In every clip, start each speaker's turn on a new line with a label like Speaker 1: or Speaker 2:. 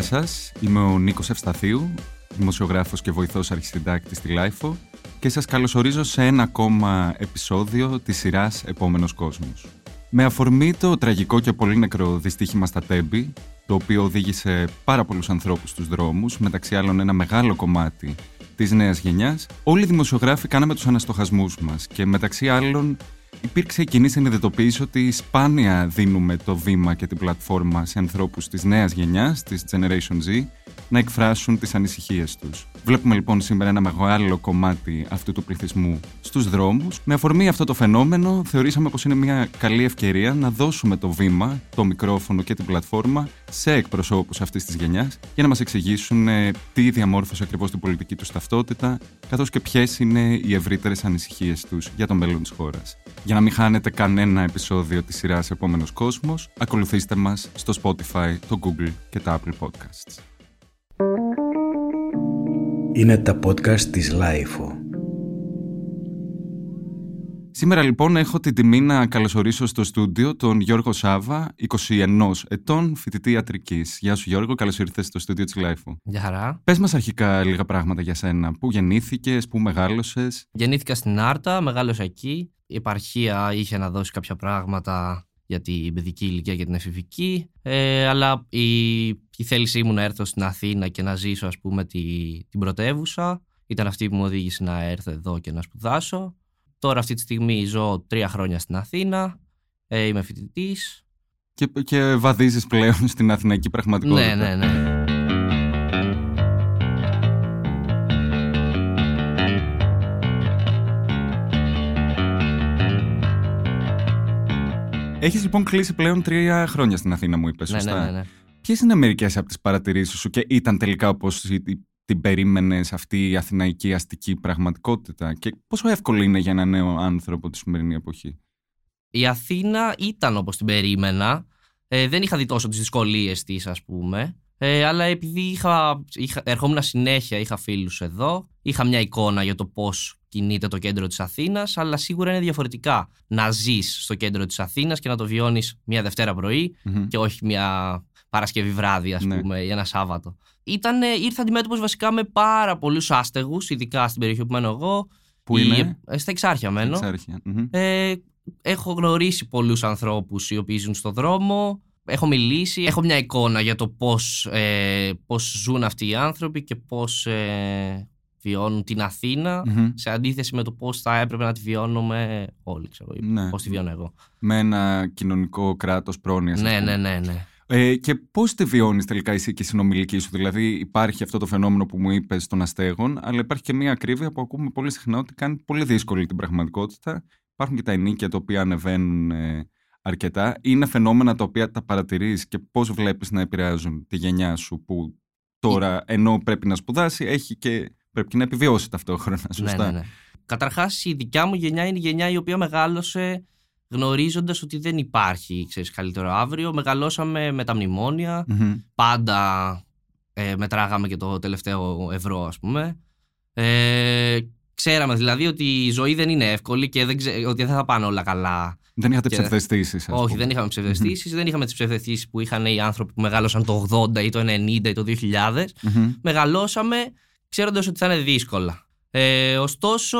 Speaker 1: Γεια σας, είμαι ο Νίκος Ευσταθίου, δημοσιογράφος και βοηθός αρχισυντάκτη στη LiFO και σας καλωσορίζω σε ένα ακόμα επεισόδιο της σειράς «Επόμενος κόσμος». Με αφορμή το τραγικό και πολύνεκρο δυστύχημα στα Τέμπη, το οποίο οδήγησε πάρα πολλούς ανθρώπους στους δρόμους, μεταξύ άλλων ένα μεγάλο κομμάτι της νέας γενιάς, όλοι οι δημοσιογράφοι κάναμε τους αναστοχασμούς μας και μεταξύ άλλων υπήρξε η κοινή συνειδητοποίηση ότι σπάνια δίνουμε το βήμα και την πλατφόρμα σε ανθρώπους της νέας γενιάς, της Generation Z, να εκφράσουν τις ανησυχίες τους. Βλέπουμε λοιπόν σήμερα ένα μεγάλο κομμάτι αυτού του πληθυσμού στους δρόμους. Με αφορμή αυτό το φαινόμενο θεωρήσαμε πως είναι μια καλή ευκαιρία να δώσουμε το βήμα, το μικρόφωνο και την πλατφόρμα σε εκπροσώπους αυτής της γενιάς για να μας εξηγήσουν ε, τι διαμόρφωσε ακριβώς την πολιτική τους ταυτότητα καθώς και ποιες είναι οι ευρύτερες ανησυχίες τους για το μέλλον της χώρας. Για να μην χάνετε κανένα επεισόδιο της σειράς Επόμενος Κόσμος, ακολουθήστε μας στο Spotify, το Google και τα Apple Podcasts.
Speaker 2: Είναι τα podcast της Lifeo.
Speaker 1: Σήμερα λοιπόν έχω την τιμή να καλωσορίσω στο στούντιο τον Γιώργο Σάβα, 21 ετών, φοιτητή ιατρικής. Γεια σου Γιώργο, καλώς ήρθες στο στούντιο της Lifeo.
Speaker 3: Γεια χαρά.
Speaker 1: Πες μας αρχικά λίγα πράγματα για σένα. Πού γεννήθηκες, πού μεγάλωσες;
Speaker 3: Γεννήθηκα στην Άρτα, μεγάλωσα εκεί. Η επαρχία είχε να δώσει κάποια πράγματα για την παιδική ηλικία και την εφηβική. Ε, αλλά η, η θέλησή μου να έρθω στην Αθήνα και να ζήσω ας πούμε τη, την πρωτεύουσα ήταν αυτή που μου οδήγησε να έρθω εδώ και να σπουδάσω. Τώρα αυτή τη στιγμή ζω τρία χρόνια στην Αθήνα, ε, είμαι φοιτητής.
Speaker 1: Και, και βαδίζεις πλέον στην αθηναϊκή πραγματικότητα.
Speaker 3: Ναι, ναι, ναι.
Speaker 1: Έχεις λοιπόν κλείσει πλέον τρία χρόνια στην Αθήνα, μου είπες,
Speaker 3: ναι,
Speaker 1: σωστά;
Speaker 3: ναι, ναι, ναι.
Speaker 1: Ποιες είναι μερικές από τις παρατηρήσεις σου και ήταν τελικά όπως την περίμενες αυτή η αθηναϊκή αστική πραγματικότητα και πόσο εύκολο είναι για ένα νέο άνθρωπο τη σημερινή εποχή;
Speaker 3: Η Αθήνα ήταν όπως την περίμενα. Ε, δεν είχα δει τόσο τις δυσκολίες της ας πούμε. Ε, αλλά επειδή είχα, είχα, ερχόμουν συνέχεια, είχα φίλους εδώ, είχα μια εικόνα για το πώς κινείται το κέντρο της Αθήνας, αλλά σίγουρα είναι διαφορετικά να ζεις στο κέντρο της Αθήνας και να το βιώνεις μια Δευτέρα πρωί
Speaker 1: Μμμ.
Speaker 3: και όχι μια Παρασκευή βράδυ, ας
Speaker 1: Ναι.
Speaker 3: πούμε, ή ένα Σάββατο. Ήταν, ήρθα αντιμέτωπος βασικά με πάρα πολλούς άστεγους, ειδικά στην περιοχή που μένω εγώ.
Speaker 1: Πού
Speaker 3: Η-
Speaker 1: είναι;
Speaker 3: ε, Στα Εξάρχεια μένω.
Speaker 1: Εξάρχεια. Μμμ.
Speaker 3: Ε, έχω γνωρίσει πολλούς ανθρώπους οι οποίοι ζουν στο δρόμο. Έχω μιλήσει, έχω μια εικόνα για το πώς, ε, πώς ζουν αυτοί οι άνθρωποι και πώς ε, βιώνουν την Αθήνα
Speaker 1: Μμμ.
Speaker 3: σε αντίθεση με το πώς θα έπρεπε να τη βιώνουμε όλοι, ξέρω, ή
Speaker 1: Ναι.
Speaker 3: πώς τη βιώνω εγώ.
Speaker 1: Με ένα κοινωνικό κράτος πρόνοιας.
Speaker 3: Ναι, ναι, ναι, ναι.
Speaker 1: Ε, και πώς τη βιώνεις τελικά εσύ και η συνομιλική σου, Δηλαδή, υπάρχει αυτό το φαινόμενο που μου είπες των αστέγων, αλλά υπάρχει και μια ακρίβεια που ακούμε πολύ συχνά ότι κάνει πολύ δύσκολη την πραγματικότητα. Υπάρχουν και τα ενίκια τα οποία ανεβαίνουν ε, αρκετά. Είναι φαινόμενα τα οποία τα παρατηρείς και πώς βλέπεις να επηρεάζουν τη γενιά σου που τώρα, ενώ πρέπει να σπουδάσει, έχει και πρέπει και να επιβιώσει ταυτόχρονα. Σωστά;
Speaker 3: Ναι, ναι, ναι. Καταρχάς, η δικιά μου γενιά είναι η γενιά η οποία μεγάλωσε γνωρίζοντας ότι δεν υπάρχει ξέρεις, καλύτερο αύριο. Μεγαλώσαμε με τα μνημόνια.
Speaker 1: Μμμ.
Speaker 3: Πάντα ε, μετράγαμε και το τελευταίο ευρώ, ας πούμε. Ε, ξέραμε δηλαδή ότι η ζωή δεν είναι εύκολη και δεν ξέ, ότι δεν θα πάνε όλα καλά.
Speaker 1: Δεν είχατε
Speaker 3: Και-
Speaker 1: ψευδεστήσεις.
Speaker 3: Όχι, δεν είχαμε ψευδεστήσεις, δεν είχαμε τις ψευδεστήσεις που είχαν οι άνθρωποι που μεγάλωσαν το 80 ή το 90 ή το 2000. Μεγαλώσαμε ξέροντας ότι θα είναι δύσκολα. Ε, ωστόσο,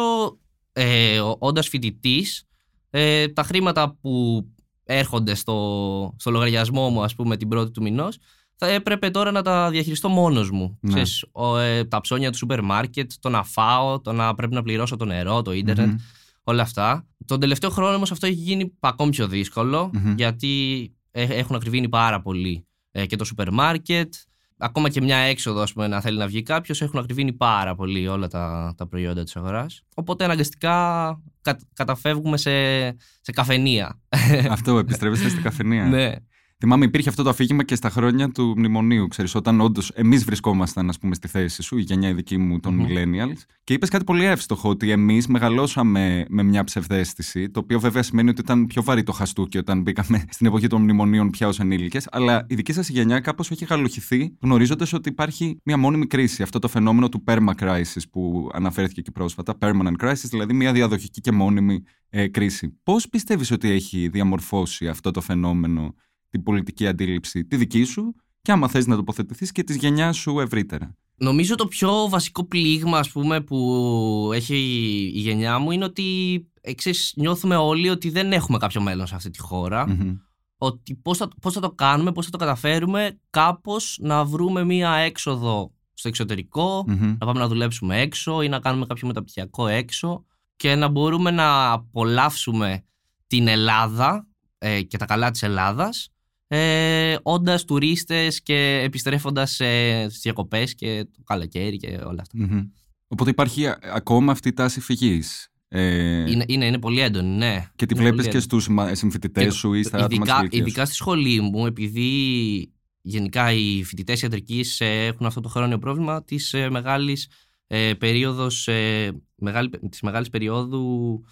Speaker 3: ε, ο- όντας φοιτητής, ε, τα χρήματα που έρχονται στο, στο λογαριασμό μου, ας πούμε, την πρώτη του μηνός, θα έπρεπε τώρα να τα διαχειριστώ μόνος μου.
Speaker 1: Ναι.
Speaker 3: Ξέρεις, ο, ε, τα ψώνια του σούπερ μάρκετ, το να φάω, το να πρέπει να πληρώσω το νερό, το ίντερνετ,
Speaker 1: Μμμ.
Speaker 3: όλα αυτά. Τον τελευταίο χρόνο όμως αυτό έχει γίνει ακόμη πιο δύσκολο,
Speaker 1: Μμμ.
Speaker 3: γιατί ε, έχουν ακριβήνει πάρα πολύ ε, και το σούπερ μάρκετ. Ακόμα και μια έξοδο, ας πούμε, να θέλει να βγει κάποιος, έχουν ακριβήνει πάρα πολύ όλα τα, τα προϊόντα της αγοράς. Οπότε αναγκαστικά κα, καταφεύγουμε σε, σε καφενεία.
Speaker 1: Αυτό επιστρέφεστε στην καφενεία.
Speaker 3: ναι.
Speaker 1: Θυμάμαι, υπήρχε αυτό το αφήγημα και στα χρόνια του μνημονίου. Ξέρεις, όταν όντως εμείς βρισκόμασταν, ας πούμε, στη θέση σου, η γενιά η δική μου των
Speaker 3: Μμμ.
Speaker 1: Millennials, και είπες κάτι πολύ εύστοχο, ότι εμείς μεγαλώσαμε με μια ψευδέστηση, το οποίο βέβαια σημαίνει ότι ήταν πιο βαρύ το χαστούκι όταν μπήκαμε στην εποχή των μνημονίων πια ως ενήλικες. Αλλά η δική σας γενιά κάπως έχει γαλοχηθεί, γνωρίζοντας ότι υπάρχει μια μόνιμη κρίση. Αυτό το φαινόμενο του perma crisis που αναφέρθηκε και πρόσφατα. Permanent crisis, δηλαδή μια διαδοχική και μόνιμη ε, κρίση. Πώς πιστεύεις ότι έχει διαμορφώσει αυτό το φαινόμενο την πολιτική αντίληψη, τη δική σου και άμα θες να τοποθετηθείς και της γενιάς σου ευρύτερα.
Speaker 3: Νομίζω το πιο βασικό πλήγμα ας πούμε, που έχει η γενιά μου είναι ότι εξής, νιώθουμε όλοι ότι δεν έχουμε κάποιο μέλλον σε αυτή τη χώρα.
Speaker 1: Μμμ.
Speaker 3: Ότι πώς θα, πώς θα το κάνουμε, πώς θα το καταφέρουμε κάπως να βρούμε μία έξοδο στο εξωτερικό,
Speaker 1: Μμμ.
Speaker 3: να πάμε να δουλέψουμε έξω ή να κάνουμε κάποιο μεταπτυχιακό έξω και να μπορούμε να απολαύσουμε την Ελλάδα ε, και τα καλά της Ελλάδας ε, όντας τουρίστες και επιστρέφοντας ε, στις διακοπές και το καλοκαίρι και όλα αυτά.
Speaker 1: Μμμ. Οπότε υπάρχει α- ακόμα αυτή η τάση φυγής. Ε,
Speaker 3: Είναι, είναι, είναι πολύ έντονη, ναι.
Speaker 1: και τη
Speaker 3: Είναι
Speaker 1: βλέπεις
Speaker 3: πολύ
Speaker 1: και
Speaker 3: έντονη.
Speaker 1: στους συμφοιτητές
Speaker 3: Και
Speaker 1: σου ή στα άτομα της
Speaker 3: ειδικά,
Speaker 1: ηλικίας; σου.
Speaker 3: ειδικά στη σχολή μου, επειδή γενικά οι φοιτητές ιατρικής έχουν αυτό το χρόνιο πρόβλημα της ε, μεγάλης ε, περίοδος, ε, μεγάλη, της μεγάλης περίοδου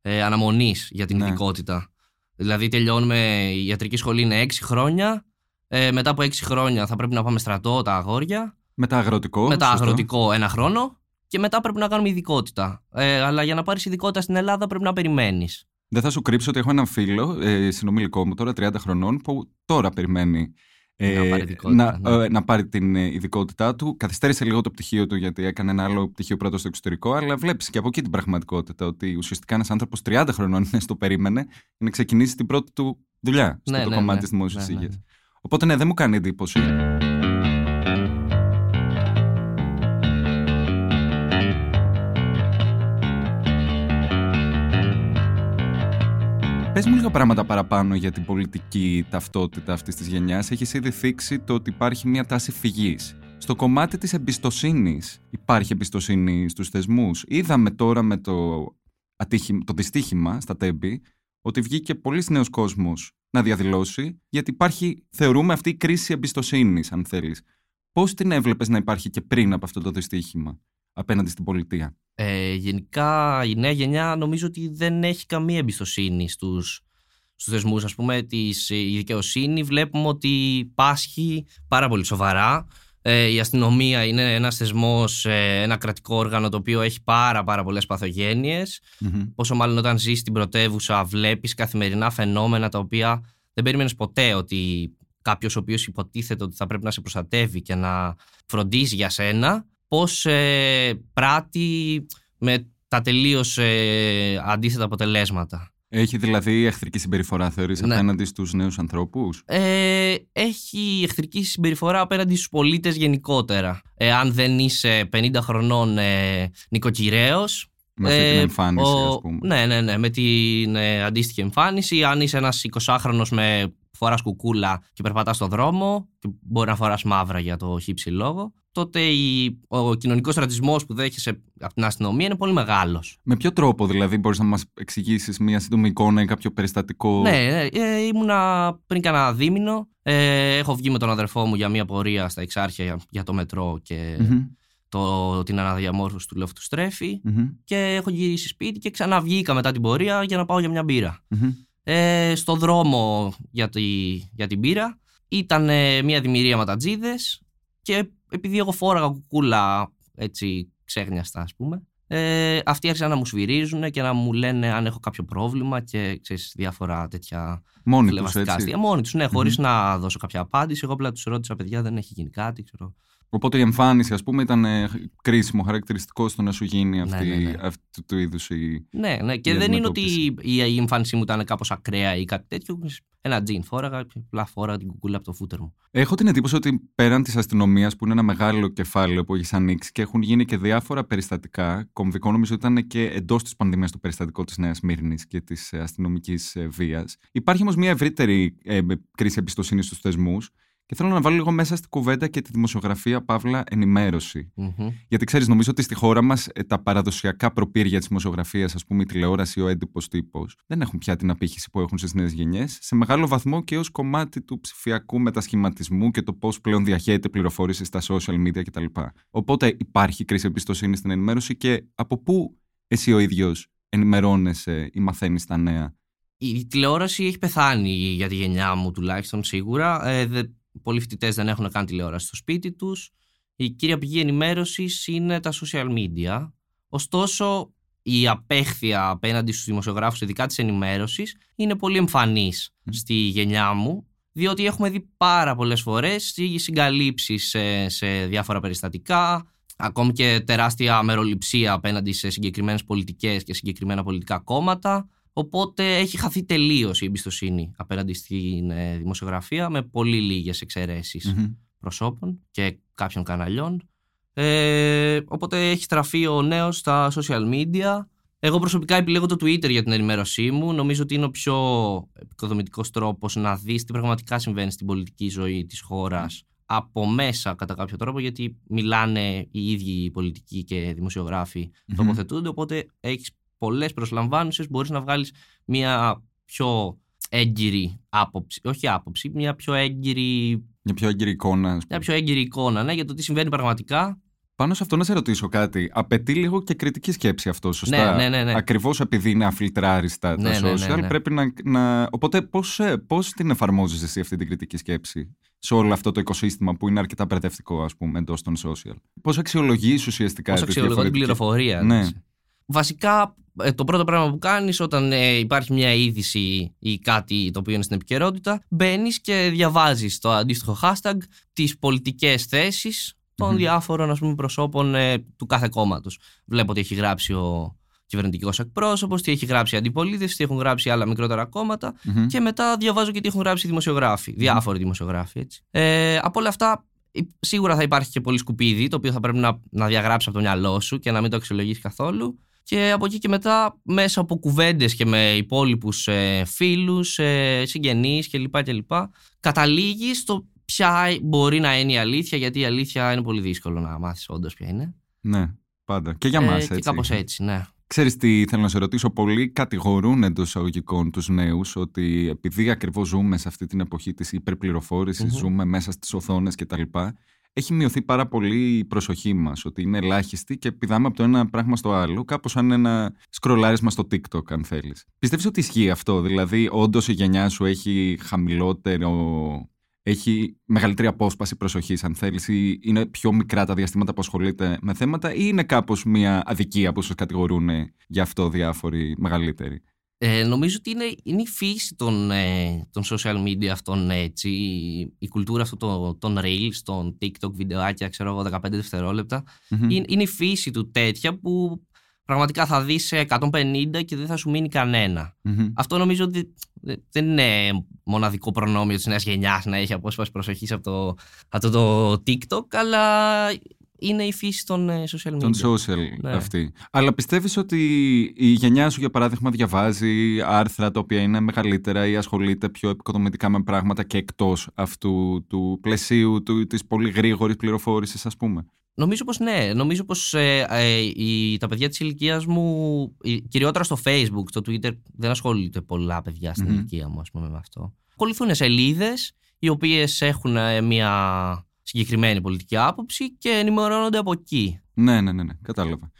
Speaker 3: ε, αναμονής για την
Speaker 1: Ναι.
Speaker 3: ειδικότητα. Δηλαδή τελειώνουμε, η ιατρική σχολή είναι 6 χρόνια, ε, μετά από 6 χρόνια θα πρέπει να πάμε στρατό τα αγόρια,
Speaker 1: Μετά αγροτικό.
Speaker 3: μετά
Speaker 1: σωστό.
Speaker 3: αγροτικό ένα χρόνο και μετά πρέπει να κάνουμε ειδικότητα. Ε, αλλά για να πάρεις ειδικότητα στην Ελλάδα πρέπει να περιμένεις.
Speaker 1: Δεν θα σου κρύψω ότι έχω έναν φίλο, ε, συνομιλικό μου τώρα, 30 χρονών, που τώρα περιμένει ε,
Speaker 3: Να πάρει ειδικότητα,
Speaker 1: να,
Speaker 3: ναι.
Speaker 1: ε, να πάρει την ε, ειδικότητά του. Καθυστέρησε λίγο το πτυχίο του γιατί έκανε ένα άλλο πτυχίο πρώτο στο εξωτερικό, αλλά βλέπεις και από εκεί την πραγματικότητα ότι ουσιαστικά ένας άνθρωπος 30 χρονών είναι στο περίμενε για να ξεκινήσει την πρώτη του δουλειά στο
Speaker 3: Ναι,
Speaker 1: το
Speaker 3: ναι,
Speaker 1: κομμάτι
Speaker 3: ναι.
Speaker 1: της δημόσιας
Speaker 3: Ναι, ναι,
Speaker 1: υγείας.
Speaker 3: ναι.
Speaker 1: Οπότε ναι, δεν μου κάνει εντύπωση. Πες μου λίγα πράγματα παραπάνω για την πολιτική ταυτότητα αυτής της γενιάς. Έχεις ήδη θίξει το ότι υπάρχει μια τάση φυγής. Στο κομμάτι της εμπιστοσύνης υπάρχει εμπιστοσύνη στους θεσμούς. Είδαμε τώρα με το, ατύχη, το δυστύχημα στα τέμπη ότι βγήκε πολλοί νέος κόσμος να διαδηλώσει γιατί υπάρχει, θεωρούμε, αυτή η κρίση εμπιστοσύνης, αν θέλεις. Πώς την έβλεπες να υπάρχει και πριν από αυτό το δυστύχημα απέναντι στην πολιτεία;
Speaker 3: Ε, γενικά η νέα γενιά νομίζω ότι δεν έχει καμία εμπιστοσύνη στους, στους θεσμούς. Ας πούμε της, η δικαιοσύνη βλέπουμε ότι πάσχει πάρα πολύ σοβαρά. Ε, η αστυνομία είναι ένας θεσμός, ε, ένα κρατικό όργανο το οποίο έχει πάρα πάρα πολλές παθογένειες.
Speaker 1: Μμμ.
Speaker 3: Πόσο μάλλον όταν ζεις στην πρωτεύουσα βλέπεις καθημερινά φαινόμενα τα οποία δεν περίμενες ποτέ ότι κάποιος ο οποίος υποτίθεται ότι θα πρέπει να σε προστατεύει και να φροντίζει για σένα πώς ε, πράττει με τα τελείως ε, αντίθετα αποτελέσματα.
Speaker 1: Έχει δηλαδή εχθρική συμπεριφορά, θεωρείς,
Speaker 3: Ναι.
Speaker 1: απέναντι στους νέους ανθρώπους;
Speaker 3: Ε, έχει εχθρική συμπεριφορά απέναντι στους πολίτες γενικότερα. Ε, αν δεν είσαι 50 χρονών ε, νοικοκυρέος,
Speaker 1: Με αυτή την
Speaker 3: Ε,
Speaker 1: εμφάνιση,
Speaker 3: ο-
Speaker 1: ας πούμε.
Speaker 3: Ναι, ναι, ναι. Με την ε, αντίστοιχη εμφάνιση. Αν είσαι ένας 20χρονο με φοράς κουκούλα και περπατάς στον δρόμο, και μπορεί να φοράς μαύρα για το χύψη λόγο, τότε η, ο κοινωνικός ρατσισμό που δέχεσαι από την αστυνομία είναι πολύ μεγάλος.
Speaker 1: Με ποιο τρόπο, δηλαδή, μπορείς να μας εξηγήσεις μια σύντομη εικόνα ή κάποιο περιστατικό;
Speaker 3: Ναι, ναι, ε, ήμουνα πριν κανένα δίμηνο. Ε, έχω βγει με τον αδερφό μου για μια πορεία στα Εξάρχεια για, για το μετρό και
Speaker 1: Μμμ,
Speaker 3: το, την αναδιαμόρφωση του λόφου στρέφη.
Speaker 1: μμμ,
Speaker 3: Και έχω γυρίσει σπίτι και ξαναβγήκα μετά την πορεία για να πάω για μια μπύρα.
Speaker 1: μμμ.
Speaker 3: ε, στο δρόμο για, τη, για την πύρα. Ήταν ε, μια δημιουργία ματατζίδες και επειδή εγώ φόραγα κουκούλα έτσι ξέγνιαστα ας πούμε ε, αυτοί άρχισαν να μου σφυρίζουν και να μου λένε αν έχω κάποιο πρόβλημα και ξέρεις, διάφορα τέτοια
Speaker 1: Μόνοι τους,
Speaker 3: φλεβαστικά
Speaker 1: έτσι.
Speaker 3: αστεία. Μόνοι τους, ναι, χωρίς να δώσω κάποια απάντηση. Εγώ απλά τους ρώτησα, παιδιά, δεν έχει γίνει κάτι, ξέρω.
Speaker 1: Οπότε η εμφάνιση, ας πούμε, ήταν ε, κρίσιμο, χαρακτηριστικό στο να σου γίνει αυτή,
Speaker 3: ναι, ναι.
Speaker 1: αυτού του είδους η...
Speaker 3: Ναι, ναι, και
Speaker 1: Η
Speaker 3: δεν είναι ότι
Speaker 1: αντιμετώπιση.
Speaker 3: η, η εμφάνισή μου ήταν κάπως ακραία ή κάτι τέτοιο. Ένα τζιν φόραγα και απλά φόραγα την κουκούλα από το φούτερ μου.
Speaker 1: Έχω την εντύπωση ότι πέραν της αστυνομίας, που είναι ένα μεγάλο κεφάλαιο που έχεις ανοίξει και έχουν γίνει και διάφορα περιστατικά, κομβικό νομίζω ότι ήταν και εντός της πανδημίας το περιστατικό της Νέας Μύρνης και της αστυνομικής βίας. Υπάρχει όμως μια ευρύτερη ε, κρίση εμπιστοσύνης στους θεσμούς και θέλω να βάλω λίγο μέσα στην κουβέντα και τη δημοσιογραφία, παύλα ενημέρωση.
Speaker 3: Μμμ.
Speaker 1: Γιατί ξέρεις, νομίζω ότι στη χώρα μας τα παραδοσιακά προπήρια της δημοσιογραφίας, ας πούμε, η τηλεόραση, ο έντυπος τύπος, δεν έχουν πια την απήχηση που έχουν στις νέες γενιές, σε μεγάλο βαθμό και ως κομμάτι του ψηφιακού μετασχηματισμού και το πώς πλέον διαχέεται πληροφόρηση στα social media κτλ. Οπότε υπάρχει κρίση εμπιστοσύνης στην ενημέρωση και από πού εσύ ο ίδιος ενημερώνεσαι ή μαθαίνεις τα νέα;
Speaker 3: Η τηλεόραση έχει πεθάνει για τη γενιά μου τουλάχιστον σίγουρα. Ε, δε, πολλοί φοιτητές δεν έχουν καν τηλεόραση στο σπίτι τους. Η κύρια πηγή ενημέρωσης είναι τα social media. Ωστόσο, η απέχθεια απέναντι στους δημοσιογράφους, ειδικά της ενημέρωσης, είναι πολύ εμφανής στη γενιά μου. διότι έχουμε δει πάρα πολλές φορές συγκαλύψεις σε, σε διάφορα περιστατικά, ακόμη και τεράστια μεροληψία απέναντι σε συγκεκριμένες πολιτικές και συγκεκριμένα πολιτικά κόμματα. Οπότε έχει χαθεί τελείως η εμπιστοσύνη απέναντι στην ε, δημοσιογραφία με πολύ λίγες προσώπων και κάποιων καναλιών. Ε, οπότε έχει στραφεί ο νέος στα social media. Εγώ προσωπικά επιλέγω το Twitter για την ενημέρωσή μου. Νομίζω ότι είναι ο πιο επικοδομητικός τρόπος να δεις τι πραγματικά συμβαίνει στην πολιτική ζωή της χώρας από μέσα κατά κάποιο τρόπο, γιατί μιλάνε οι ίδιοι οι πολιτικοί και δημοσιογράφοι mm-hmm. τοποθετούνται. Οπότε έχεις πολλές προσλαμβάνουσες, μπορείς να βγάλεις μια πιο έγκυρη άποψη, όχι άποψη, μια πιο έγκυρη.
Speaker 1: Μια πιο έγκυρη εικόνα.
Speaker 3: Μια πιο έγκυρη εικόνα, ναι, για το τι συμβαίνει πραγματικά
Speaker 1: πάνω σε αυτό να σε ρωτήσω κάτι. Απαιτεί λίγο και κριτική σκέψη αυτό, σωστά;
Speaker 3: Ναι, ναι, ναι. ναι.
Speaker 1: Ακριβώς επειδή είναι αφιλτράριστα τα ναι, ναι, social, ναι, πρέπει να. να... Οπότε, πώς πώς την εφαρμόζεις εσύ αυτή την κριτική σκέψη σε όλο αυτό το οικοσύστημα που είναι αρκετά μπερδευτικό, ας πούμε, εντός των social; Πώς αξιολογείς ουσιαστικά
Speaker 3: Πώς αξιολογώ την πληροφορία.
Speaker 1: Ναι.
Speaker 3: Βασικά, ε, το πρώτο πράγμα που κάνεις όταν ε, υπάρχει μια είδηση ή κάτι το οποίο είναι στην επικαιρότητα, μπαίνεις και διαβάζεις το αντίστοιχο hashtag, τις πολιτικές θέσεις των mm-hmm. διάφορων ας πούμε, προσώπων ε, του κάθε κόμματος. Βλέπω ότι έχει γράψει ο κυβερνητικός εκπρόσωπος, τι έχει γράψει η αντιπολίτευση, τι έχουν γράψει άλλα μικρότερα κόμματα mm-hmm. και μετά διαβάζω και τι έχουν γράψει οι δημοσιογράφοι, mm-hmm. διάφοροι δημοσιογράφοι. Έτσι. Ε, από όλα αυτά, σίγουρα θα υπάρχει και πολύ σκουπίδι, το οποίο θα πρέπει να, να διαγράψει από το μυαλό σου και να μην το αξιολογήσει καθόλου. Και από εκεί και μετά, μέσα από κουβέντες και με υπόλοιπους ε, φίλους, ε, συγγενείς κλπ. κλπ. Καταλήγει στο ποια μπορεί να είναι η αλήθεια, γιατί η αλήθεια είναι πολύ δύσκολο να μάθεις όντως ποια είναι.
Speaker 1: Ναι, πάντα. Και για ε, μας, έτσι. Και
Speaker 3: κάπως έτσι, ναι.
Speaker 1: Ξέρεις τι θέλω να σε ρωτήσω, πολλοί κατηγορούν εντός εισαγωγικών τους νέους ότι επειδή ακριβώς ζούμε σε αυτή την εποχή της υπερπληροφόρησης, ζούμε μέσα στις οθόνες κτλ. Έχει μειωθεί πάρα πολύ η προσοχή μας, ότι είναι ελάχιστη και πηδάμε από το ένα πράγμα στο άλλο, κάπως σαν ένα σκρολάρισμα στο TikTok αν θέλεις. Πιστεύεις ότι ισχύει αυτό, δηλαδή όντως η γενιά σου έχει χαμηλότερο έχει μεγαλύτερη απόσπαση προσοχής, αν θέλεις, ή είναι πιο μικρά τα διαστήματα που ασχολείται με θέματα, ή είναι κάπως μια αδικία που σας κατηγορούν γι' αυτό διάφοροι μεγαλύτεροι;
Speaker 3: Ε, νομίζω ότι είναι, είναι η φύση των, ε, των social media αυτών έτσι, η, κουλτούρα αυτών των, των reels, των TikTok βιντεάκια, ξέρω εγώ, 15 δευτερόλεπτα. Είναι, είναι η φύση του τέτοια που πραγματικά θα δεις 150 και δεν θα σου μείνει Αυτό νομίζω ότι δεν είναι μοναδικό προνόμιο της νέας γενιάς να έχει απόσπαση προσοχής από το, από το TikTok, αλλά είναι η φύση των ε, social media.
Speaker 1: Των social ναι. αυτή. Αλλά πιστεύεις ότι η γενιά σου, για παράδειγμα, διαβάζει άρθρα τα οποία είναι μεγαλύτερα ή ασχολείται πιο επικοδομητικά με πράγματα και εκτός αυτού του πλαισίου του, της πολύ γρήγορης πληροφόρησης, ας πούμε;
Speaker 3: Νομίζω πως ναι. Νομίζω πως ε, ε, τα παιδιά της ηλικίας μου, κυριότερα στο facebook, στο twitter, δεν ασχολούνται πολλά παιδιά στην mm ηλικία μου, ας πούμε, με αυτό. Ακολουθούν σελίδες οι οποίες έχουν ε, μια συγκεκριμένη πολιτική άποψη και ενημερώνονται από εκεί.
Speaker 1: Ναι, ναι, ναι, ναι. κατάλαβα.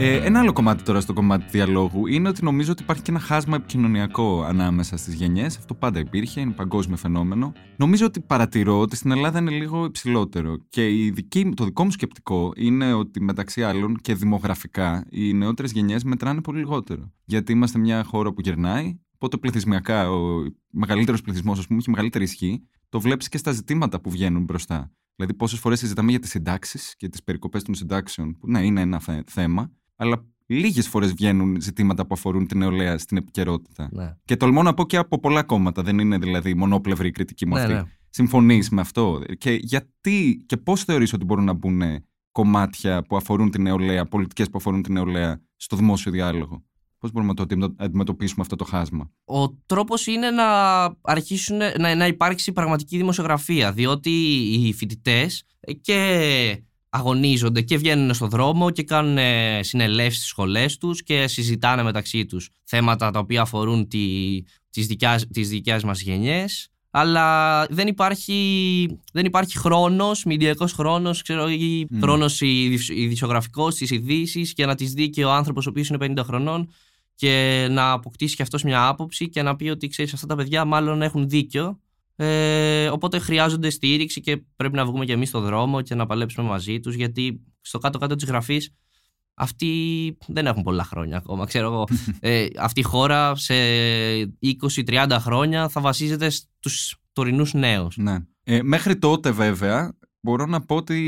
Speaker 1: Ε, ένα άλλο κομμάτι τώρα στο κομμάτι του διαλόγου είναι ότι νομίζω ότι υπάρχει και ένα χάσμα επικοινωνιακό ανάμεσα στις γενιές. Αυτό πάντα υπήρχε, είναι παγκόσμιο φαινόμενο. Νομίζω ότι παρατηρώ ότι στην Ελλάδα είναι λίγο υψηλότερο. Και η δική, το δικό μου σκεπτικό είναι ότι μεταξύ άλλων και δημογραφικά οι νεότερες γενιές μετράνε πολύ λιγότερο. Γιατί είμαστε μια χώρα που γερνάει, οπότε πληθυσμιακά ο μεγαλύτερος πληθυσμός, ας πούμε, έχει μεγαλύτερη ισχύ. Το βλέπεις και στα ζητήματα που βγαίνουν μπροστά. Δηλαδή, πόσες φορές συζητάμε για τις συντάξεις και τις περικοπές των συντάξεων, που ναι, είναι ένα θέμα, αλλά λίγες φορές βγαίνουν ζητήματα που αφορούν την νεολαία στην επικαιρότητα. Ναι. Και τολμώ να πω και από πολλά κόμματα. Δεν είναι δηλαδή μονόπλευρη η κριτική μου ναι, αυτή. Ναι. Συμφωνείς με αυτό; Και γιατί και πώς θεωρείς ότι μπορούν να μπουν κομμάτια που αφορούν την νεολαία, πολιτικές που αφορούν την νεολαία στο δημόσιο διάλογο; Πώς μπορούμε να το αντιμετωπίσουμε αυτό το χάσμα;
Speaker 3: Ο τρόπος είναι να αρχίσουν να, να υπάρξει πραγματική δημοσιογραφία. Διότι οι φοιτητές και αγωνίζονται και βγαίνουν στον δρόμο και κάνουν συνελεύσεις στις σχολές τους και συζητάνε μεταξύ τους θέματα τα οποία αφορούν τη, τις, δικιάς, τις δικιάς μας γενιές αλλά δεν υπάρχει, δεν υπάρχει χρόνος, μηντιακός χρόνος, ξέρω, ή mm. χρόνος ειδησιογραφικός στις ειδήσεις και να τις δει και ο άνθρωπος ο οποίος είναι 50 χρονών και να αποκτήσει και αυτός μια άποψη και να πει ότι ξέρεις αυτά τα παιδιά μάλλον έχουν δίκιο ε, οπότε χρειάζονται στήριξη και πρέπει να βγούμε και εμείς στον δρόμο και να παλέψουμε μαζί τους, γιατί στο κάτω-κάτω της γραφής αυτοί δεν έχουν πολλά χρόνια ακόμα. Ξέρω εγώ, ε, αυτή η χώρα σε 20-30 χρόνια θα βασίζεται στους τωρινούς νέους.
Speaker 1: Ναι. Ε, μέχρι τότε βέβαια μπορώ να πω ότι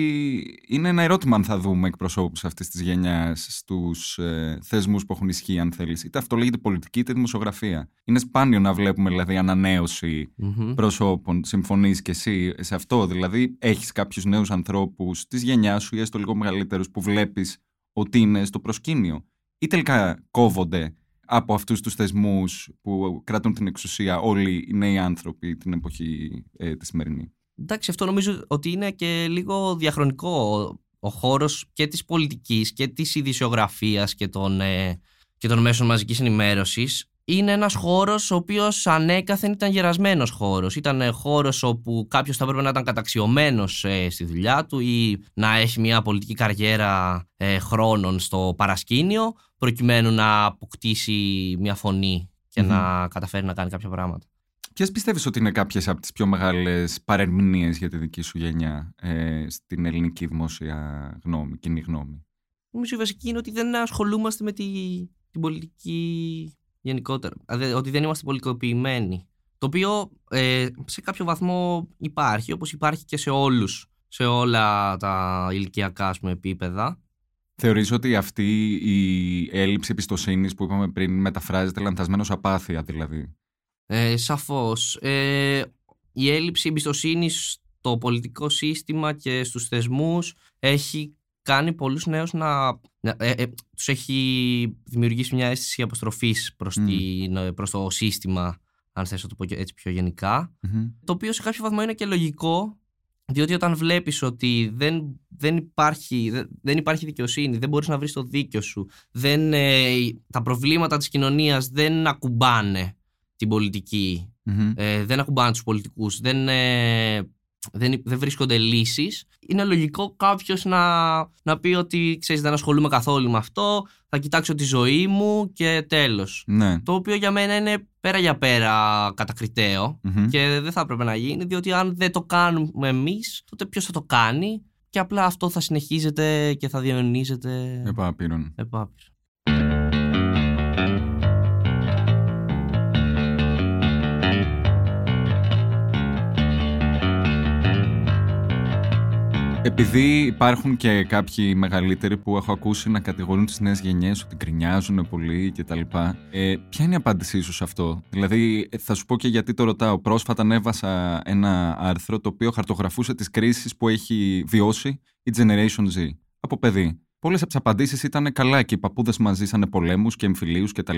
Speaker 1: είναι ένα ερώτημα αν θα δούμε εκπροσώπους αυτής της γενιάς στους ε, θεσμούς που έχουν ισχύει αν θέλεις. Είτε αυτό λέγεται πολιτική είτε δημοσιογραφία. Είναι σπάνιο να βλέπουμε δηλαδή ανανέωση mm-hmm. προσώπων. Συμφωνείς και εσύ σε αυτό; Δηλαδή έχεις κάποιους νέους ανθρώπους της γενιάς σου ή έστω λίγο μεγαλύτερους που βλέπεις ότι είναι στο προσκήνιο; Ή τελικά κόβονται από αυτούς τους θεσμούς που κρατούν την εξουσία όλοι οι νέοι άνθρωποι την εποχή ε, τη σημερινή;
Speaker 3: Εντάξει, αυτό νομίζω ότι είναι και λίγο διαχρονικό ο χώρος και της πολιτικής και της ειδησιογραφίας και των, ε, και των μέσων μαζικής ενημέρωσης είναι ένας χώρος ο οποίος ανέκαθεν ήταν γερασμένος χώρος. Ήταν χώρος όπου κάποιος θα έπρεπε να ήταν καταξιωμένος ε, στη δουλειά του ή να έχει μια πολιτική καριέρα ε, χρόνων στο παρασκήνιο προκειμένου να αποκτήσει μια φωνή και να καταφέρει να κάνει κάποια πράγματα.
Speaker 1: Ποιες πιστεύεις ότι είναι κάποιες από τις πιο μεγάλες παρερμηνίες για τη δική σου γενιά ε, στην ελληνική δημόσια γνώμη, κοινή γνώμη;
Speaker 3: Νομίζω η βασική είναι ότι δεν ασχολούμαστε με τη, την πολιτική γενικότερα. Ότι δεν είμαστε πολιτικοποιημένοι. Το οποίο ε, σε κάποιο βαθμό υπάρχει, όπως υπάρχει και σε όλους, σε όλα τα ηλικιακά πούμε, επίπεδα.
Speaker 1: Θεωρείς ότι αυτή η έλλειψη εμπιστοσύνης που είπαμε πριν μεταφράζεται λανθασμένος απάθεια δηλαδή;
Speaker 3: Ε, σαφώς. Ε, η έλλειψη εμπιστοσύνη στο πολιτικό σύστημα και στους θεσμούς έχει κάνει πολλούς νέους να... Ε, ε, τους έχει δημιουργήσει μια αίσθηση αποστροφής προς, mm. προς το σύστημα, αν θες να το πω έτσι πιο γενικα Το οποίο σε κάποιο βαθμό είναι και λογικό, διότι όταν βλέπεις ότι δεν, δεν, υπάρχει, δεν, υπάρχει δικαιοσύνη, δεν μπορείς να βρεις το δίκιο σου, δεν, ε, τα προβλήματα της κοινωνίας δεν ακουμπάνε την πολιτικη ε, δεν ακουμπάνε τους πολιτικούς, δεν δεν, δεν βρίσκονται λύσεις. Είναι λογικό κάποιος να, να πει ότι ξέρεις, δεν ασχολούμαι καθόλου με αυτό, θα κοιτάξω τη ζωή μου και τέλος.
Speaker 1: Ναι.
Speaker 3: Το οποίο για μένα είναι πέρα για πέρα και δεν θα έπρεπε να γίνει, διότι αν δεν το κάνουμε εμείς, τότε ποιος θα το κάνει και απλά αυτό θα συνεχίζεται και θα διαιωνίζεται.
Speaker 1: Επάπειρον.
Speaker 3: Επάπειρον.
Speaker 1: Επειδή υπάρχουν και κάποιοι μεγαλύτεροι που έχω ακούσει να κατηγορούν τις νέες γενιές ότι γκρινιάζουν πολύ κτλ. Ε, ποια είναι η απάντησή σου σε αυτό, Δηλαδή, θα σου πω και γιατί το ρωτάω. Πρόσφατα ανέβασα ένα άρθρο το οποίο χαρτογραφούσε τις κρίσεις που έχει βιώσει η Generation Z από παιδί. Πολλές από τις απαντήσεις ήταν καλά και οι παππούδες μα ζήσανε πολέμους και εμφυλίους κτλ.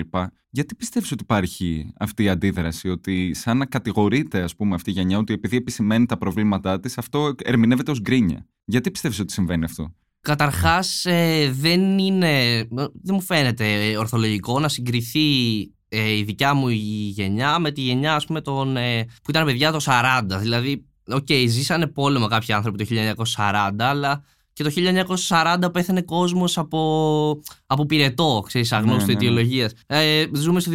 Speaker 1: Γιατί πιστεύεις ότι υπάρχει αυτή η αντίδραση, ότι σαν να κατηγορείται, ας πούμε, αυτή η γενιά, ότι επειδή επισημαίνει τα προβλήματά της, αυτό ερμηνεύεται ως γκρίνια. Γιατί πιστεύεις ότι συμβαίνει αυτό;
Speaker 3: Καταρχάς, ε, δεν είναι. Δεν μου φαίνεται ορθολογικό να συγκριθεί ε, η δικιά μου η γενιά με τη γενιά, ας πούμε, των, ε, που ήταν παιδιά το 40. Δηλαδή, OK, okay, ζήσανε πόλεμο κάποιοι άνθρωποι το 1940, αλλά και το 1940 πέθανε κόσμος από, από πυρετό, ξέρεις, αγνώστου ναι, ναι, ναι. Ε, ζούμε στο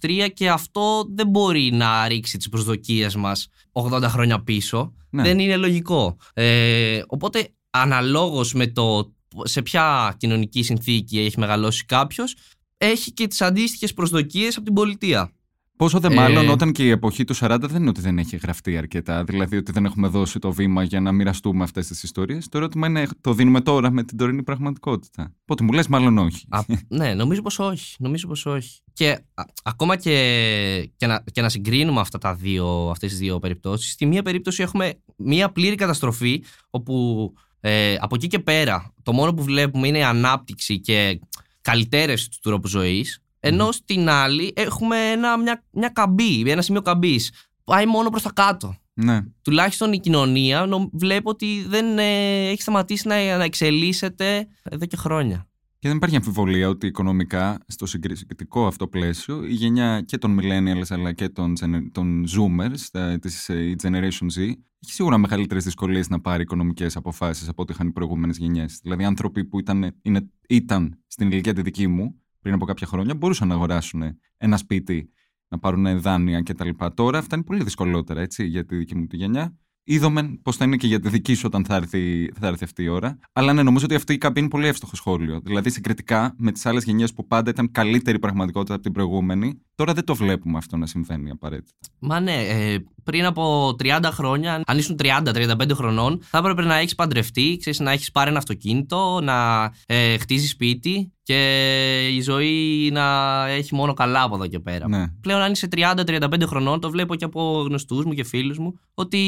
Speaker 3: 2023 και αυτό δεν μπορεί να ρίξει τις προσδοκίες μας 80 χρόνια πίσω. Ναι. Δεν είναι λογικό. Ε, οπότε, αναλόγως με το σε ποια κοινωνική συνθήκη έχει μεγαλώσει κάποιος, έχει και τις αντίστοιχες προσδοκίες από την πολιτεία.
Speaker 1: Πόσο δε μάλλον ε, όταν και η εποχή του 40 δεν είναι ότι δεν έχει γραφτεί αρκετά, δηλαδή ότι δεν έχουμε δώσει το βήμα για να μοιραστούμε αυτές τις ιστορίες. Το ερώτημα είναι, το δίνουμε τώρα με την τωρινή πραγματικότητα. Πότε μου λες, μάλλον όχι.
Speaker 3: Α, ναι, νομίζω πως όχι. Νομίζω πως όχι. Και ακόμα και, και, να, και να συγκρίνουμε αυτά τα δύο, αυτές τις δύο περιπτώσεις, στη μία περίπτωση έχουμε μία πλήρη καταστροφή, όπου ε, από εκεί και πέρα το μόνο που βλέπουμε είναι η ανάπτυξη και καλυτέρευση του τρόπου ζωής ενώ στην άλλη έχουμε ένα, μια, μια καμπή, ένα σημείο καμπής. Πάει μόνο προς τα κάτω.
Speaker 1: Ναι.
Speaker 3: Τουλάχιστον η κοινωνία βλέπω ότι δεν ε, έχει σταματήσει να, να εξελίσσεται εδώ και χρόνια.
Speaker 1: Και δεν υπάρχει αμφιβολία ότι οικονομικά, στο συγκριτικό αυτό πλαίσιο, η γενιά και των millennials αλλά και των, των zoomers, της ε, Generation Z, έχει σίγουρα μεγαλύτερες δυσκολίες να πάρει οικονομικές αποφάσεις από ό,τι είχαν οι προηγούμενες γενιές. Δηλαδή, άνθρωποι που ήταν, είναι, ήταν στην ηλικία τη δική μου, πριν από κάποια χρόνια μπορούσαν να αγοράσουν ένα σπίτι, να πάρουν δάνεια κτλ. Τώρα αυτά είναι πολύ δυσκολότερα έτσι, για τη δική μου τη γενιά. Είδαμε πώς θα είναι και για τη δική σου όταν θα έρθει, θα έρθει αυτή η ώρα. Αλλά ναι, νομίζω ότι αυτή η καμπή είναι πολύ εύστοχο σχόλιο. Δηλαδή, συγκριτικά με τις άλλες γενιές που πάντα ήταν καλύτερη πραγματικότητα από την προηγούμενη, τώρα δεν το βλέπουμε αυτό να συμβαίνει απαραίτητα.
Speaker 3: Μα ναι, ε, πριν από 30 χρόνια, αν ήσουν 30-35 χρονών, θα έπρεπε να έχεις παντρευτεί, ξέρεις, να έχεις πάρει ένα αυτοκίνητο, να ε, χτίζεις σπίτι και η ζωή να έχει μόνο καλά από εδώ και πέρα.
Speaker 1: Ναι.
Speaker 3: Πλέον, αν είσαι 30-35 χρονών, το βλέπω και από γνωστούς μου και φίλους μου, ότι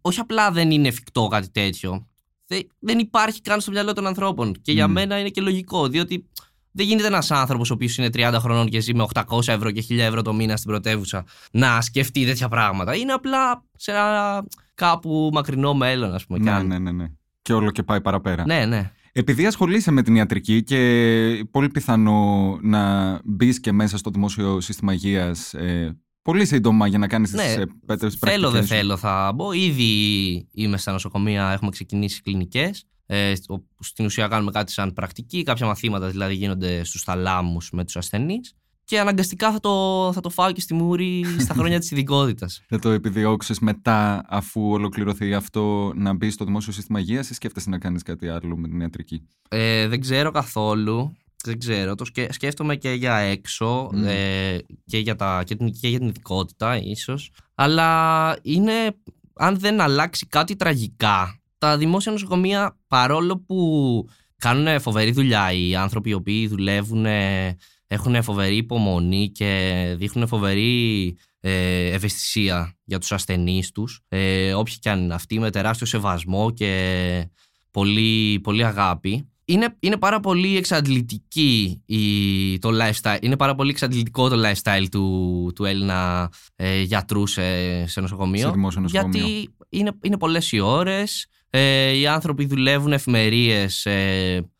Speaker 3: όχι απλά δεν είναι εφικτό κάτι τέτοιο. Δεν υπάρχει καν στο μυαλό των ανθρώπων. Και για μένα είναι και λογικό, διότι δεν γίνεται ένας άνθρωπος ο οποίος είναι 30 χρονών και ζει με 800 ευρώ και 1000 ευρώ το μήνα στην πρωτεύουσα να σκεφτεί τέτοια πράγματα. Είναι απλά σε ένα κάπου μακρινό μέλλον, ας πούμε.
Speaker 1: Ναι, ναι, ναι, ναι. Και όλο και πάει παραπέρα.
Speaker 3: Ναι, ναι.
Speaker 1: Επειδή ασχολείσαι με την ιατρική και πολύ πιθανό να μπεις και μέσα στο δημόσιο σύστημα υγείας ε, πολύ σύντομα για να κάνεις
Speaker 3: ναι,
Speaker 1: τι πρακτικέ.
Speaker 3: Θέλω, δεν θέλω, θα μπω. Ήδη είμαι στα νοσοκομεία, έχουμε ξεκινήσει κλινικές. Ε, στην ουσία κάνουμε κάτι σαν πρακτική, κάποια μαθήματα δηλαδή γίνονται στους θαλάμους με τους ασθενείς και αναγκαστικά θα το, θα το φάω και στη μούρη στα χρόνια της ειδικότητας.
Speaker 1: Θα το επιδιώξεις μετά αφού ολοκληρωθεί αυτό να μπει στο δημόσιο σύστημα υγείας ή σκέφτεσαι να κάνεις κάτι άλλο με την ιατρική;
Speaker 3: Ε, δεν ξέρω καθόλου. Δεν ξέρω. Το σκέφτομαι και για έξω ε, και, για τα, και, την, και για την ειδικότητα ίσως. Αλλά είναι αν δεν αλλάξει κάτι τραγικά τα δημόσια νοσοκομεία παρόλο που κάνουν φοβερή δουλειά οι άνθρωποι οι οποίοι δουλεύουν έχουν φοβερή υπομονή και δείχνουν φοβερή ε, ευαισθησία για τους ασθενείς τους ε, όποιοι και αν είναι αυτοί με τεράστιο σεβασμό και πολύ, πολύ αγάπη είναι, είναι πάρα πολύ εξαντλητική η, το lifestyle. Είναι πάρα πολύ εξαντλητικό το lifestyle του, του Έλληνα ε, γιατρού σε, σε νοσοκομείο.
Speaker 1: Σε δημόσιο νοσοκομείο.
Speaker 3: Γιατί είναι, είναι πολλές οι ώρες. Ε, οι άνθρωποι δουλεύουν εφημερίες ε,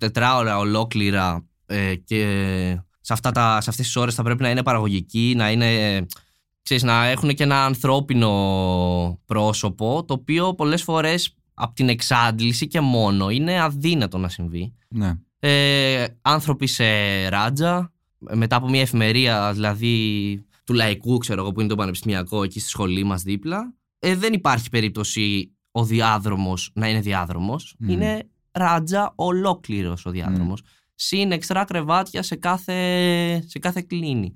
Speaker 3: 24 ώρα ολόκληρα ε, και σε, αυτά τα, σε αυτές τις ώρες θα πρέπει να είναι παραγωγικοί, να, είναι, ξέρεις, να έχουν και ένα ανθρώπινο πρόσωπο το οποίο πολλές φορές από την εξάντληση και μόνο είναι αδύνατο να συμβεί.
Speaker 1: Ναι.
Speaker 3: Ε, άνθρωποι σε ράτζα, μετά από μια εφημερία δηλαδή του λαϊκού, ξέρω εγώ, που είναι το πανεπιστημιακό εκεί στη σχολή μας δίπλα, ε, δεν υπάρχει περίπτωση ο διάδρομος να είναι διάδρομος. Είναι ράτζα ολόκληρος ο διάδρομος. Mm. Συν εξτρά κρεβάτια σε κάθε, σε κάθε κλίνη.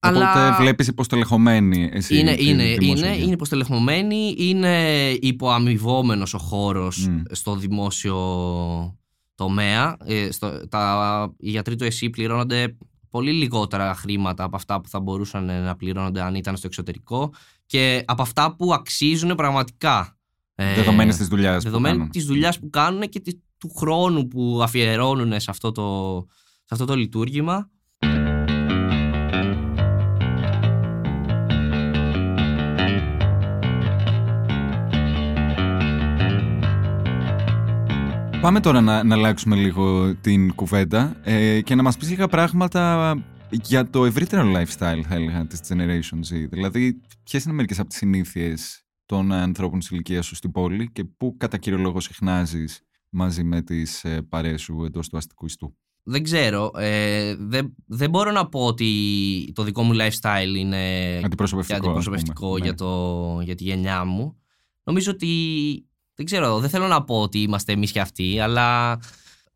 Speaker 1: Οπότε Αλλά... βλέπεις υποστελεχωμένη εσύ.
Speaker 3: Είναι, είναι, είναι, είναι υποστελεχωμένη, είναι υποαμοιβόμενος ο χώρος στο δημόσιο τομέα. Ε, στο, τα, οι γιατροί του ΕΣΥ πληρώνονται πολύ λιγότερα χρήματα από αυτά που θα μπορούσαν να πληρώνονται αν ήταν στο εξωτερικό και από αυτά που αξίζουν πραγματικά.
Speaker 1: Ε, δεδομένης της δουλειάς
Speaker 3: που κάνουν. της δουλειάς που κάνουν και του χρόνου που αφιερώνουν σε αυτό το, σε αυτό το λειτουργήμα.
Speaker 1: Πάμε τώρα να, να αλλάξουμε λίγο την κουβέντα ε, και να μας πεις λίγα πράγματα για το ευρύτερο lifestyle, θα έλεγα, της Generation Z. Δηλαδή, ποιες είναι μερικές από τις συνήθειες των ανθρώπων της ηλικίας σου στην πόλη και πού κατά κύριο λόγο συχνάζεις μαζί με τις ε, παρέες σου εντός του αστικού ιστού;
Speaker 3: Δεν ξέρω. Ε, δεν, δεν μπορώ να πω ότι το δικό μου lifestyle είναι
Speaker 1: αντιπροσωπευτικό,
Speaker 3: αντιπροσωπευτικό για, ναι. το, για τη γενιά μου. Νομίζω ότι δεν ξέρω, δεν θέλω να πω ότι είμαστε εμείς και αυτοί, αλλά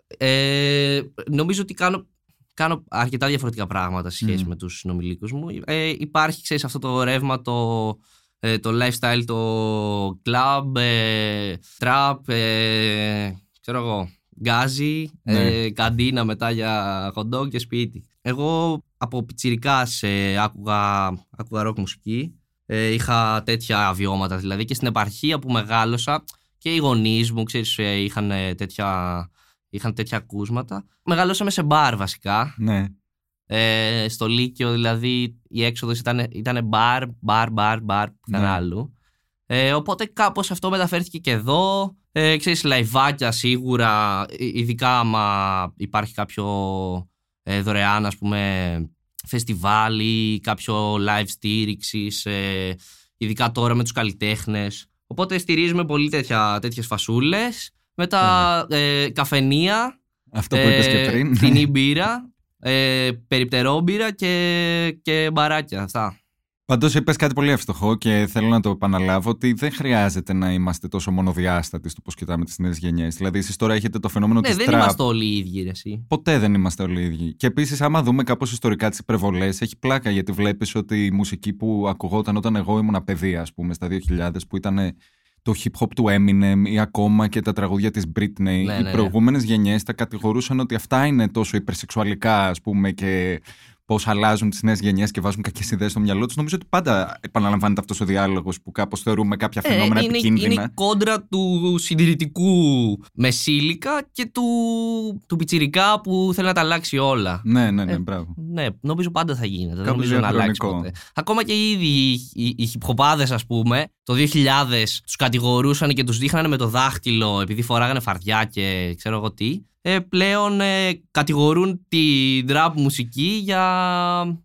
Speaker 3: ε, νομίζω ότι κάνω, κάνω αρκετά διαφορετικά πράγματα σε σχέση με τους συνομιλίκους μου. Ε, υπάρχει, ξέρεις, αυτό το ρεύμα, το, ε, το lifestyle, το club, ε, trap, ε, ξέρω εγώ, γκάζι, ναι. ε, καντίνα μετά για χοντό και σπίτι. Εγώ από πιτσιρικάς ε, άκουγα, άκουγα ροκ μουσική. Ε, είχα τέτοια βιώματα δηλαδή και στην επαρχία που μεγάλωσα και οι γονείς μου, ξέρεις, ε, είχαν τέτοια, είχαν τέτοια ακούσματα. Μεγαλώσαμε σε μπαρ βασικά.
Speaker 1: Ναι.
Speaker 3: Ε, στο Λύκειο δηλαδή η έξοδος ήταν, ήταν μπαρ, μπαρ, μπαρ, μπαρ, πουθενά ναι. άλλου. Ε, οπότε κάπως αυτό μεταφέρθηκε και εδώ. Ε, ξέρεις, λαϊβάκια σίγουρα, ειδικά άμα υπάρχει κάποιο ε, δωρεάν ας πούμε φεστιβάλ ή κάποιο live στήριξης, ε, ειδικά τώρα με τους καλλιτέχνες. Οπότε στηρίζουμε πολύ τέτοια, τέτοιες φασούλες. Μετά ε, καφενεία.
Speaker 1: Αυτό που είπες και ε, πριν.
Speaker 3: Φθηνή μπύρα. Ε, περιπτερόμπυρα και, και μπαράκια. Αυτά.
Speaker 1: Πάντως είπες κάτι πολύ εύστοχο και θέλω να το επαναλάβω ότι δεν χρειάζεται να είμαστε τόσο μονοδιάστατοι στο πώς κοιτάμε τις νέες γενιές. Δηλαδή, εσείς τώρα έχετε το φαινόμενο
Speaker 3: ναι,
Speaker 1: της
Speaker 3: δεν
Speaker 1: τραπ.
Speaker 3: είμαστε όλοι οι ίδιοι, εσύ.
Speaker 1: Ποτέ δεν είμαστε όλοι οι ίδιοι. Και επίσης, άμα δούμε κάπως ιστορικά τις υπερβολές, έχει πλάκα γιατί βλέπεις ότι η μουσική που ακουγόταν όταν εγώ ήμουν παιδί, ας πούμε, στα 2000, που ήταν το hip hop του Eminem ή ακόμα και τα τραγούδια της Britney.
Speaker 3: Ναι,
Speaker 1: οι
Speaker 3: ναι, ναι.
Speaker 1: προηγούμενες γενιές τα κατηγορούσαν ότι αυτά είναι τόσο υπερσεξουαλικά ας πούμε και πώς αλλάζουν τις νέες γενιές και βάζουν κακές ιδέες στο μυαλό τους. Νομίζω ότι πάντα επαναλαμβάνεται αυτός ο διάλογος που κάπως θεωρούμε κάποια φαινόμενα
Speaker 3: Ε, είναι,
Speaker 1: επικίνδυνα.
Speaker 3: είναι η κόντρα του συντηρητικού μεσήλικα και του, του πιτσιρικά που θέλει να τα αλλάξει όλα.
Speaker 1: Ναι, ναι, ναι,
Speaker 3: Ε,
Speaker 1: μπράβο.
Speaker 3: Ναι, νομίζω πάντα θα γίνεται. Δεν
Speaker 1: Κάπως
Speaker 3: νομίζω να αλλάξει
Speaker 1: διαχρονικό.
Speaker 3: ποτέ. Ακόμα και οι ίδιοι οι, οι, οι χιπχοπάδες, ας πούμε, το 2000 τους κατηγορούσαν και τους δείχνανε με το δάχτυλο επειδή φοράγανε φαρδιά και ξέρω εγώ τι. Ε, πλέον ε, κατηγορούν την trap μουσική για,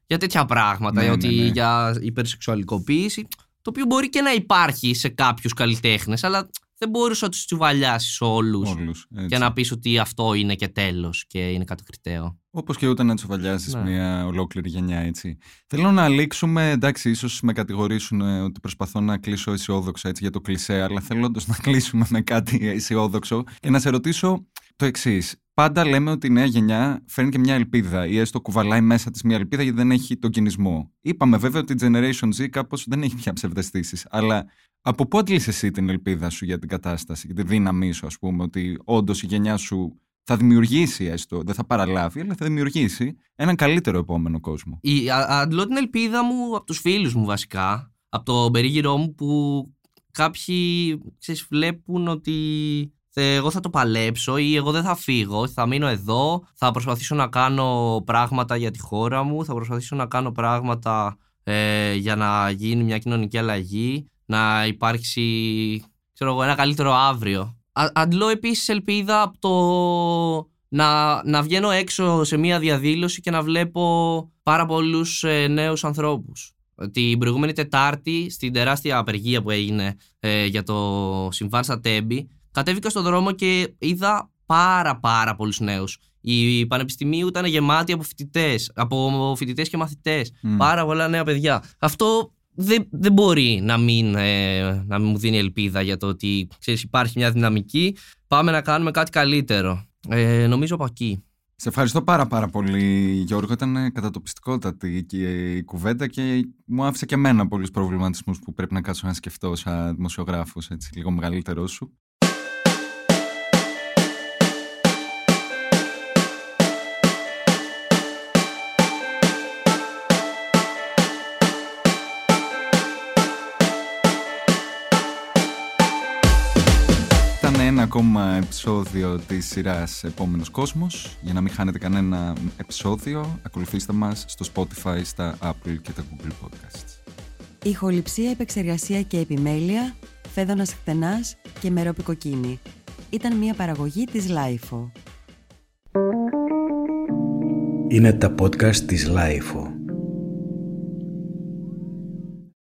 Speaker 3: για τέτοια πράγματα,
Speaker 1: Ναι,
Speaker 3: για, ότι,
Speaker 1: ναι, ναι.
Speaker 3: για υπερσεξουαλικοποίηση, το οποίο μπορεί και να υπάρχει σε κάποιους καλλιτέχνες, αλλά δεν μπορείς να τους τσουβαλιάσεις όλους
Speaker 1: Όλους, έτσι.
Speaker 3: και να πεις ότι αυτό είναι και τέλος και είναι κατοκριτέο.
Speaker 1: Όπως και ούτε να τσουβαλιάσεις
Speaker 3: Ναι.
Speaker 1: μια ολόκληρη γενιά, έτσι. Θέλω να λήξουμε. Εντάξει, ίσως με κατηγορήσουν ε, ότι προσπαθώ να κλείσω αισιόδοξα έτσι, για το κλισέ, αλλά θέλω όντω να κλείσουμε με κάτι αισιόδοξο και να σε ρωτήσω το εξής. Πάντα λέμε ότι η νέα γενιά φέρνει και μια ελπίδα ή έστω κουβαλάει μέσα της μια ελπίδα γιατί δεν έχει τον κινησμό. Είπαμε βέβαια ότι η Generation Z κάπως δεν έχει πια ψευδεστήσεις. Αλλά από πού αντλείς εσύ την ελπίδα σου για την κατάσταση και τη δύναμή σου, ας πούμε, ότι όντως η γενιά σου θα δημιουργήσει έστω, δεν θα παραλάβει, αλλά θα δημιουργήσει έναν καλύτερο επόμενο κόσμο;
Speaker 3: Η, α, αντλώ την ελπίδα μου από τους φίλους μου βασικά, από το περίγυρό μου που κάποιοι ξέρεις, βλέπουν ότι θε- εγώ θα το παλέψω ή εγώ δεν θα φύγω, θα μείνω εδώ, θα προσπαθήσω να κάνω πράγματα για τη χώρα μου, θα προσπαθήσω να κάνω πράγματα ε, για να γίνει μια κοινωνική αλλαγή, να υπάρξει ξέρω εγώ, ένα καλύτερο αύριο. Α, αντλώ επίσης ελπίδα από το να, να βγαίνω έξω σε μια διαδήλωση και να βλέπω πάρα πολλούς ε, νέους ανθρώπους. Την προηγούμενη Τετάρτη, στην τεράστια απεργία που έγινε ε, για το συμβάν στα Τέμπη, κατέβηκα στον δρόμο και είδα πάρα πάρα πολλούς νέους. Η Πανεπιστημίου ήταν γεμάτη από φοιτητές, από φοιτητές και μαθητές.
Speaker 1: Μμ.
Speaker 3: Πάρα πολλά νέα παιδιά. Αυτό δεν, δεν μπορεί να μην, ε, να μην μου δίνει ελπίδα για το ότι ξέρεις, υπάρχει μια δυναμική. Πάμε να κάνουμε κάτι καλύτερο. Ε, νομίζω από εκεί.
Speaker 1: Σε ευχαριστώ πάρα πάρα πολύ Γιώργο, ήταν κατατοπιστικότατη και η κουβέντα και μου άφησε και εμένα πολλούς προβληματισμούς που πρέπει να κάτσω να σκεφτώ σαν δημοσιογράφος, έτσι λίγο μεγαλύτερός σου. Ακόμα επεισόδιο της σειράς Επόμενος Κόσμος. Για να μην χάνετε κανένα επεισόδιο, ακολουθήστε μας στο Spotify, στα Apple και τα Google Podcasts.
Speaker 4: Ηχοληψία, επεξεργασία και επιμέλεια, Φαίδωνας Κτενάς και Μερόπη Κοκκίνη. Ήταν μια παραγωγή της LiFO.
Speaker 2: Είναι τα podcast της LiFO.